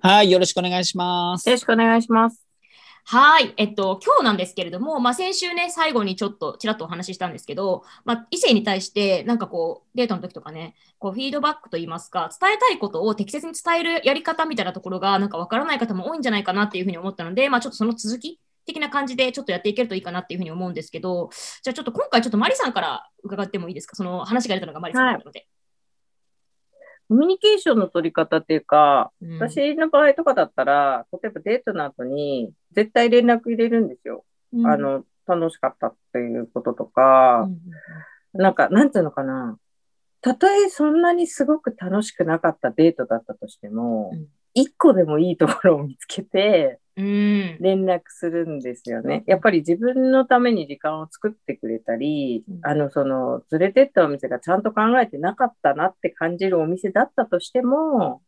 はい、よろしくお願いします。よろしくお願いします。はい。えっと、今日なんですけれども、まあ、先週ね、最後にちょっとちらっとお話ししたんですけど、まあ、異性に対して、なんかこう、デートの時とかね、こう、フィードバックといいますか、伝えたいことを適切に伝えるやり方みたいなところが、なんかわからない方も多いんじゃないかなっていうふうに思ったので、まあ、ちょっとその続き的な感じでちょっとやっていけるといいかなっていうふうに思うんですけど、じゃあちょっと今回ちょっとマリさんから伺ってもいいですか？その話が出たのがマリさんなので。はいコミュニケーションの取り方っていうか、うん、私の場合とかだったら、例えばデートの後に絶対連絡入れるんですよ。うん、あの、楽しかったっていうこととか、うん、なんか、なんていうのかな。たとえそんなにすごく楽しくなかったデートだったとしても、一個でもいいところを見つけて、連絡するんですよね。やっぱり自分のために時間を作ってくれたり、うん、あの、その、連れてったお店がちゃんと考えてなかったなって感じるお店だったとしても、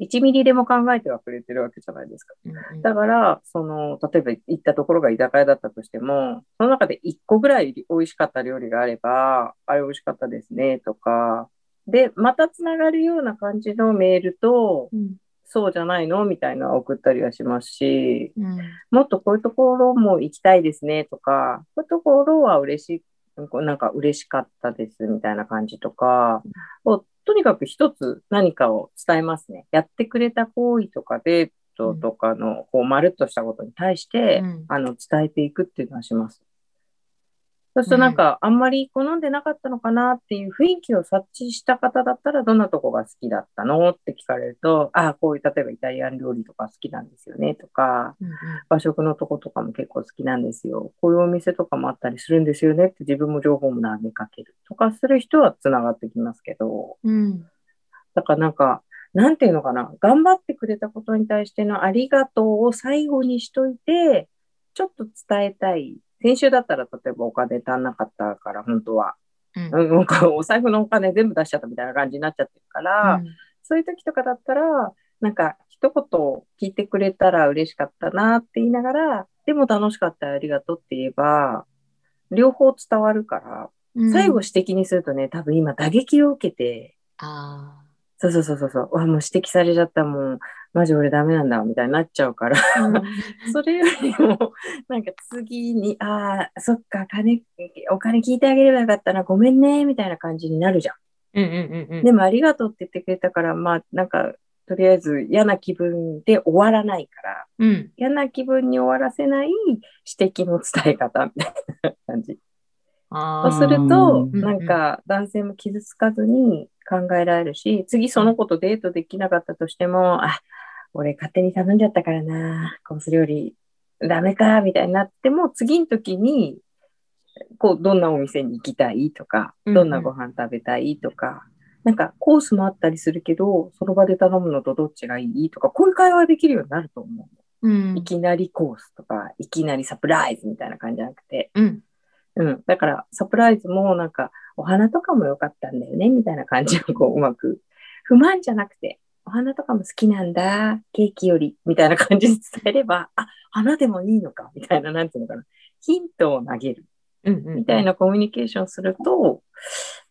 1ミリでも考えてはくれてるわけじゃないですか。うんだから、その、例えば行ったところが居酒屋だったとしても、その中で1個ぐらい美味しかった料理があれば、あれ美味しかったですね、とか、で、またつながるような感じのメールと、うんそうじゃないの？みたいな送ったりはしますし、うん、もっとこういうところも行きたいですねとか、こういうところは嬉しい、なんか嬉しかったですみたいな感じとか、をとにかく一つ何かを伝えますね。やってくれた行為とかデートとかの、こう、まるっとしたことに対して、うん、あの、伝えていくっていうのはします。そうするとなんか、あんまり好んでなかったのかなっていう雰囲気を察知した方だったら、どんなとこが好きだったのって聞かれると、ああ、こういう、例えばイタリアン料理とか好きなんですよねとか、うんうん、和食のとことかも結構好きなんですよ。こういうお店とかもあったりするんですよねって自分も情報も投げかけるとかする人は繋がってきますけど、うん、だからなんか、なんていうのかな、頑張ってくれたことに対してのありがとうを最後にしといて、ちょっと伝えたい先週だったら例えばお金足んなかったから本当は、うん、お財布のお金全部出しちゃったみたいな感じになっちゃってるから、うん、そういう時とかだったらなんか一言聞いてくれたら嬉しかったなって言いながらでも楽しかったありがとうって言えば両方伝わるから、うん、最後指摘にするとね多分今打撃を受けてあそうそうそうそうそう。わ、もう指摘されちゃったもん。マジ俺ダメなんだ、みたいになっちゃうから。うん、それよりも、なんか次に、ああ、そっか、金、お金聞いてあげればよかったな、ごめんね、みたいな感じになるじゃん。うんうんうんうん、でもありがとうって言ってくれたから、まあ、なんか、とりあえず嫌な気分で終わらないから、うん、嫌な気分に終わらせない指摘の伝え方みたいな感じ。そうすると、なんか男性も傷つかずに考えられるし、次その子とデートできなかったとしても、あ、俺勝手に頼んじゃったからな、コース料理。ダメか、みたいになっても、次の時に、こう、どんなお店に行きたい？とか、どんなご飯食べたい？とか、なんかコースもあったりするけど、その場で頼むのとどっちがいい？とか、こういう会話できるようになると思う。うん、いきなりコースとか、いきなりサプライズみたいな感じじゃなくて、うん、うん。だから、サプライズもなんか、お花とかも良かったんだよね、みたいな感じをこう、うまく、不満じゃなくて、お花とかも好きなんだ、ケーキより、みたいな感じで伝えれば、あ、花でもいいのか、みたいな、なんていうのかな。ヒントを投げる。みたいなコミュニケーションすると、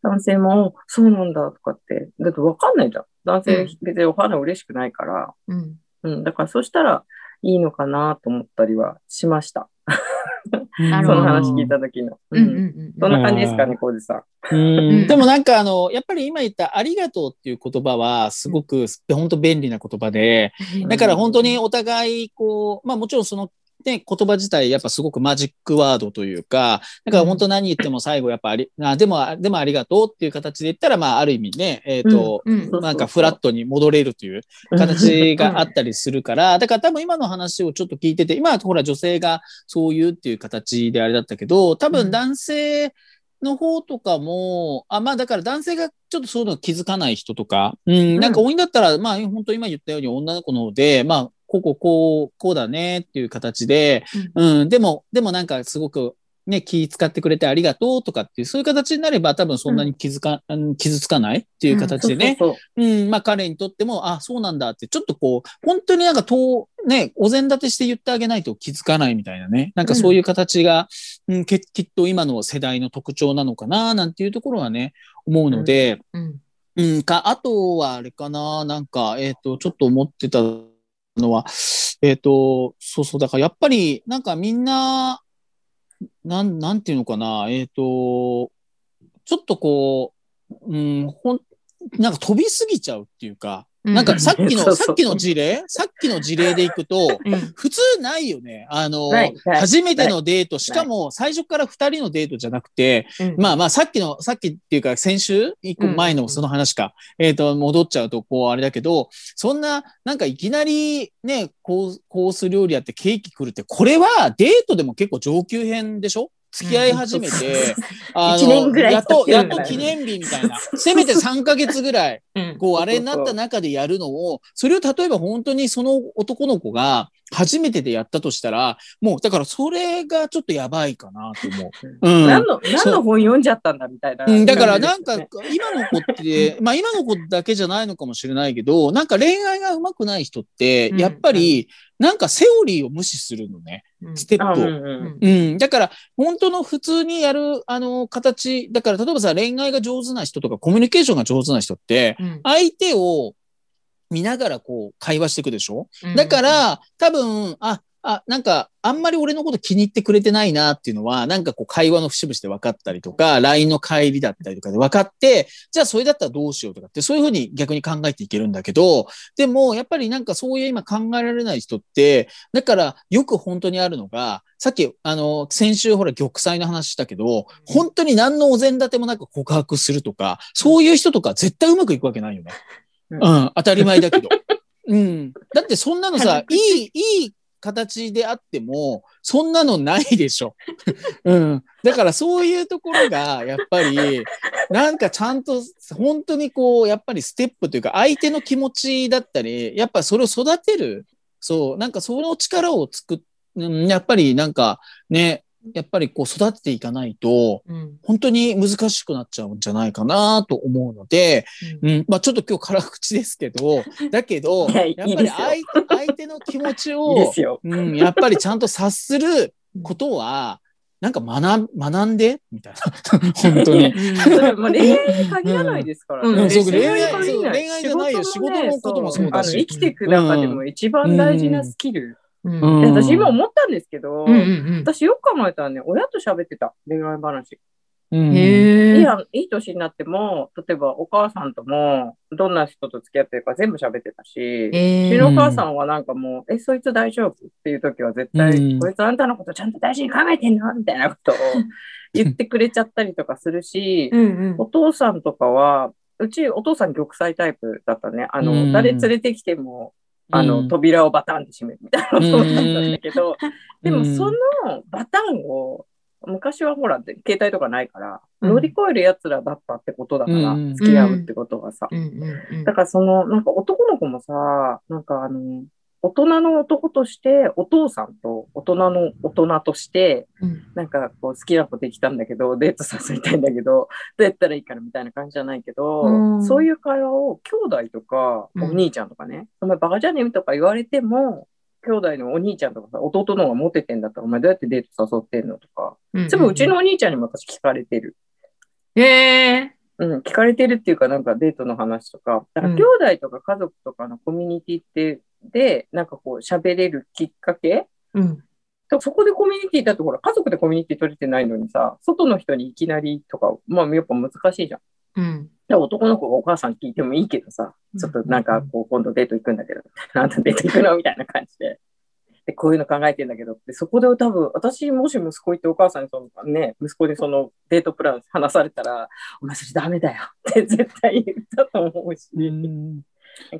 男性も、そうなんだとかって、だってわかんないじゃん。男性別にお花嬉しくないから。うん。うん、だからそしたらいいのかなと思ったりはしました。その話聞いた時の。うん。どん。な感じですかね、浩二さん。でもなんかあの、やっぱり今言ったありがとうっていう言葉はすごく本当便利な言葉で、だから本当にお互いこう、まあもちろんそのね、言葉自体やっぱすごくマジックワードというか、だから本当何言っても最後やっぱあり、あでも、でもありがとうっていう形で言ったら、まあある意味ね、えっ、ー、と、うんうん、なんかフラットに戻れるという形があったりするから、だから多分今の話をちょっと聞いてて、今はほら女性がそういうっていう形であれだったけど、多分男性、の方とかも、あ、まあだから男性がちょっとそういうの気づかない人とか、うん、なんか多いんだったら、まあ本当今言ったように女の子の方で、まあこうこうこう、こうだねっていう形で、うん、でも、でもなんかすごく、ね、気使ってくれてありがとうとかっていう、そういう形になれば多分そんなに気づか、うん、傷つかないっていう形でね、そうん、まあ彼にとっても、あ、そうなんだって、ちょっとこう、本当になんかと、ね、お膳立てして言ってあげないと気づかないみたいなね、なんかそういう形が、うん、けきっと今の世代の特徴なのかな、なんていうところはね、思うので、うん。うん、か、あとはあれかな、なんか、えっ、と、ちょっと思ってたのは、えっ、と、そうそう、だからやっぱり、なんかみんな、なん、なんていうのかな、えっ、と、ちょっとこう、うん、ほん、なんか飛びすぎちゃうっていうか、なんかさっきの、そうそう。さっきの事例さっきの事例でいくと、うん、普通ないよね。あの初めてのデート、しかも最初から二人のデートじゃなくて、うん。まあまあ、さっきの、さっきっていうか、先週一個前のその話か、えっ、と、戻っちゃうと、こう、あれだけど、そんな、なんかいきなりね、コーコース料理やってケーキ来るって、これはデートでも結構上級編でしょ？付き合い始めて、あ一年ぐらいやっと、やっと記念日みたいな。せめて3ヶ月ぐらい、うん。こう、あれになった中でやるのを、それを例えば本当にその男の子が初めてでやったとしたら、もう、だからそれがちょっとやばいかなと思う。うん。何の、何の本読んじゃったんだみたいな。うん、だからなんかね、今の子って、まあ今の子だけじゃないのかもしれないけど、なんか恋愛が上手くない人って、うんやっぱり、なんかセオリーを無視するのね、うんステップを。あうんうんうん。だから、本当の普通にやる、あの、形、だから、例えばさ、恋愛が上手な人とか、コミュニケーションが上手な人って、うん相手を見ながらこう、会話していくでしょ？うん。だから、多分、あ、あ、なんか、あんまり俺のこと気に入ってくれてないなっていうのは、なんかこう、会話の節々で分かったりとか、LINE の帰りだったりとかで分かって、じゃあそれだったらどうしようとかって、そういうふうに逆に考えていけるんだけど、でも、やっぱりなんかそういう今考えられない人って、だから、よく本当にあるのが、さっき、あの、先週ほら、玉砕の話したけど、本当に何のお膳立てもなく告白するとか、そういう人とか絶対うまくいくわけないよね。うんうん、当たり前だけど。うん。だってそんなのさ、いい、いい形であっても、そんなのないでしょ。うん。だからそういうところが、やっぱり、なんかちゃんと、本当にこう、やっぱりステップというか、相手の気持ちだったり、やっぱそれを育てる。そう、なんかその力を作っ、うんやっぱりなんかね、やっぱりこう育てていかないと、うん。本当に難しくなっちゃうんじゃないかなと思うので、うん、まあちょっと今日辛口ですけど、だけど、いやっぱり相手相手の気持ち いいを。うん、やっぱりちゃんと察することは、なんか学ん学んでみたいな。本当に。恋愛に限らないですからうん。ね。うんそう恋恋愛恋愛じゃないよ。仕事のこともそうだし。あの生きていく中でも一番大事なスキル。うん。私今思ったんですけど、うんうん私よく考えたらね、親と喋ってた。恋愛話。うん。いや、いい年になっても、例えばお母さんとも、どんな人と付き合ってるか全部喋ってたし、うえちのお母さんはなんかもう、え、そいつ大丈夫？っていう時は絶対、うん。こいつあんたのことちゃんと大事に考えてんの？みたいなことを 言ってくれちゃったりとかするし、うんうん。お父さんとかは、うちお父さん玉砕タイプだったね。あの、うん。誰連れてきても、あの、うん。扉をバタンって閉めるみたいなことだったんだけど、でもうんそのバタンを、昔はほら、携帯とかないから、うん。乗り越える奴らだったってことだから、うん。付き合うってことがさ。だからその、なんか男の子もさ、なんかあの、大人の男として、お父さんと大人の大人として、うんなんかこう好きな子できたんだけど、デート誘いたいんだけど、どうやったらいいかなみたいな感じじゃないけど、うんそういう会話を兄弟とか、うんお兄ちゃんとかね、お前バカじゃねえとか言われても、兄弟のお兄ちゃんとかさ、弟の方がモテてんだったら、お前どうやってデート誘ってんのとか、うん。全部うちのお兄ちゃんにも私聞かれてる。へえ。うん、聞かれてるっていうか、なんかデートの話とか、だからうん兄弟とか家族とかのコミュニティって、で、なんかこう喋れるきっかけ？うん。でそこでコミュニティだとほら、家族でコミュニティ取れてないのにさ、外の人にいきなりとか、まあやっぱ難しいじゃん。うん。で男の子がお母さん聞いてもいいけどさうん、ちょっとなんかこう今度デート行くんだけど、あんたデート行くの？みたいな感じで。で、こういうの考えてんだけど、でそこで多分、私もし息子行ってお母さんにそのね、息子にそのデートプラン話されたら、お前それダメだよって絶対言ったと思うし。うん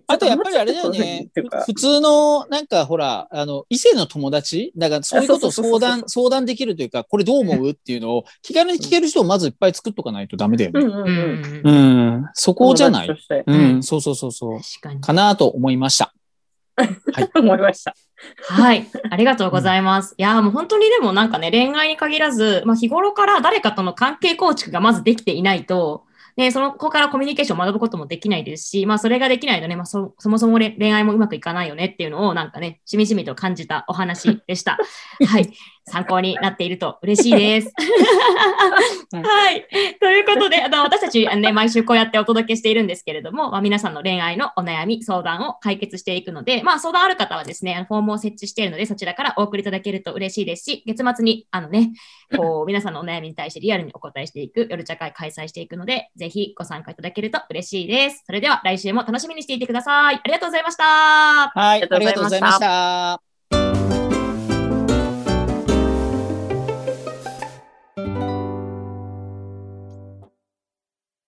あとやっぱりあれだよね。普通の、なんかほら、あの、異性の友達だからそういうことを相談、相談できるというか、これどう思う？っていうのを気軽に聞ける人をまずいっぱい作っとかないとダメだよね。うんうんううん。ん。うん。そこじゃない？うん、そうそうそうそう。かなと思いました。はい、思いました。はい。ありがとうございます。いや、もう本当にでもなんかね、恋愛に限らず、まあ日頃から誰かとの関係構築がまずできていないと、で、その子からコミュニケーションを学ぶこともできないですし、まあそれができないとね、まあそそもそも恋愛もうまくいかないよねっていうのをなんかね、しみじみと感じたお話でした。はい。参考になっていると嬉しいです。はい。ということで、あ の私たち、ね、毎週こうやってお届けしているんですけれども、まあ、皆さんの恋愛のお悩み、相談を解決していくので、まあ相談ある方はですね、フォームを設置しているので、そちらからお送りいただけると嬉しいですし、月末にあのね、こう 皆さんのお悩みに対してリアルにお答えしていく夜茶会開催していくので、ぜひご参加いただけると嬉しいです。それでは来週も楽しみにしていてください。ありがとうございました。はい、ありがとうございました。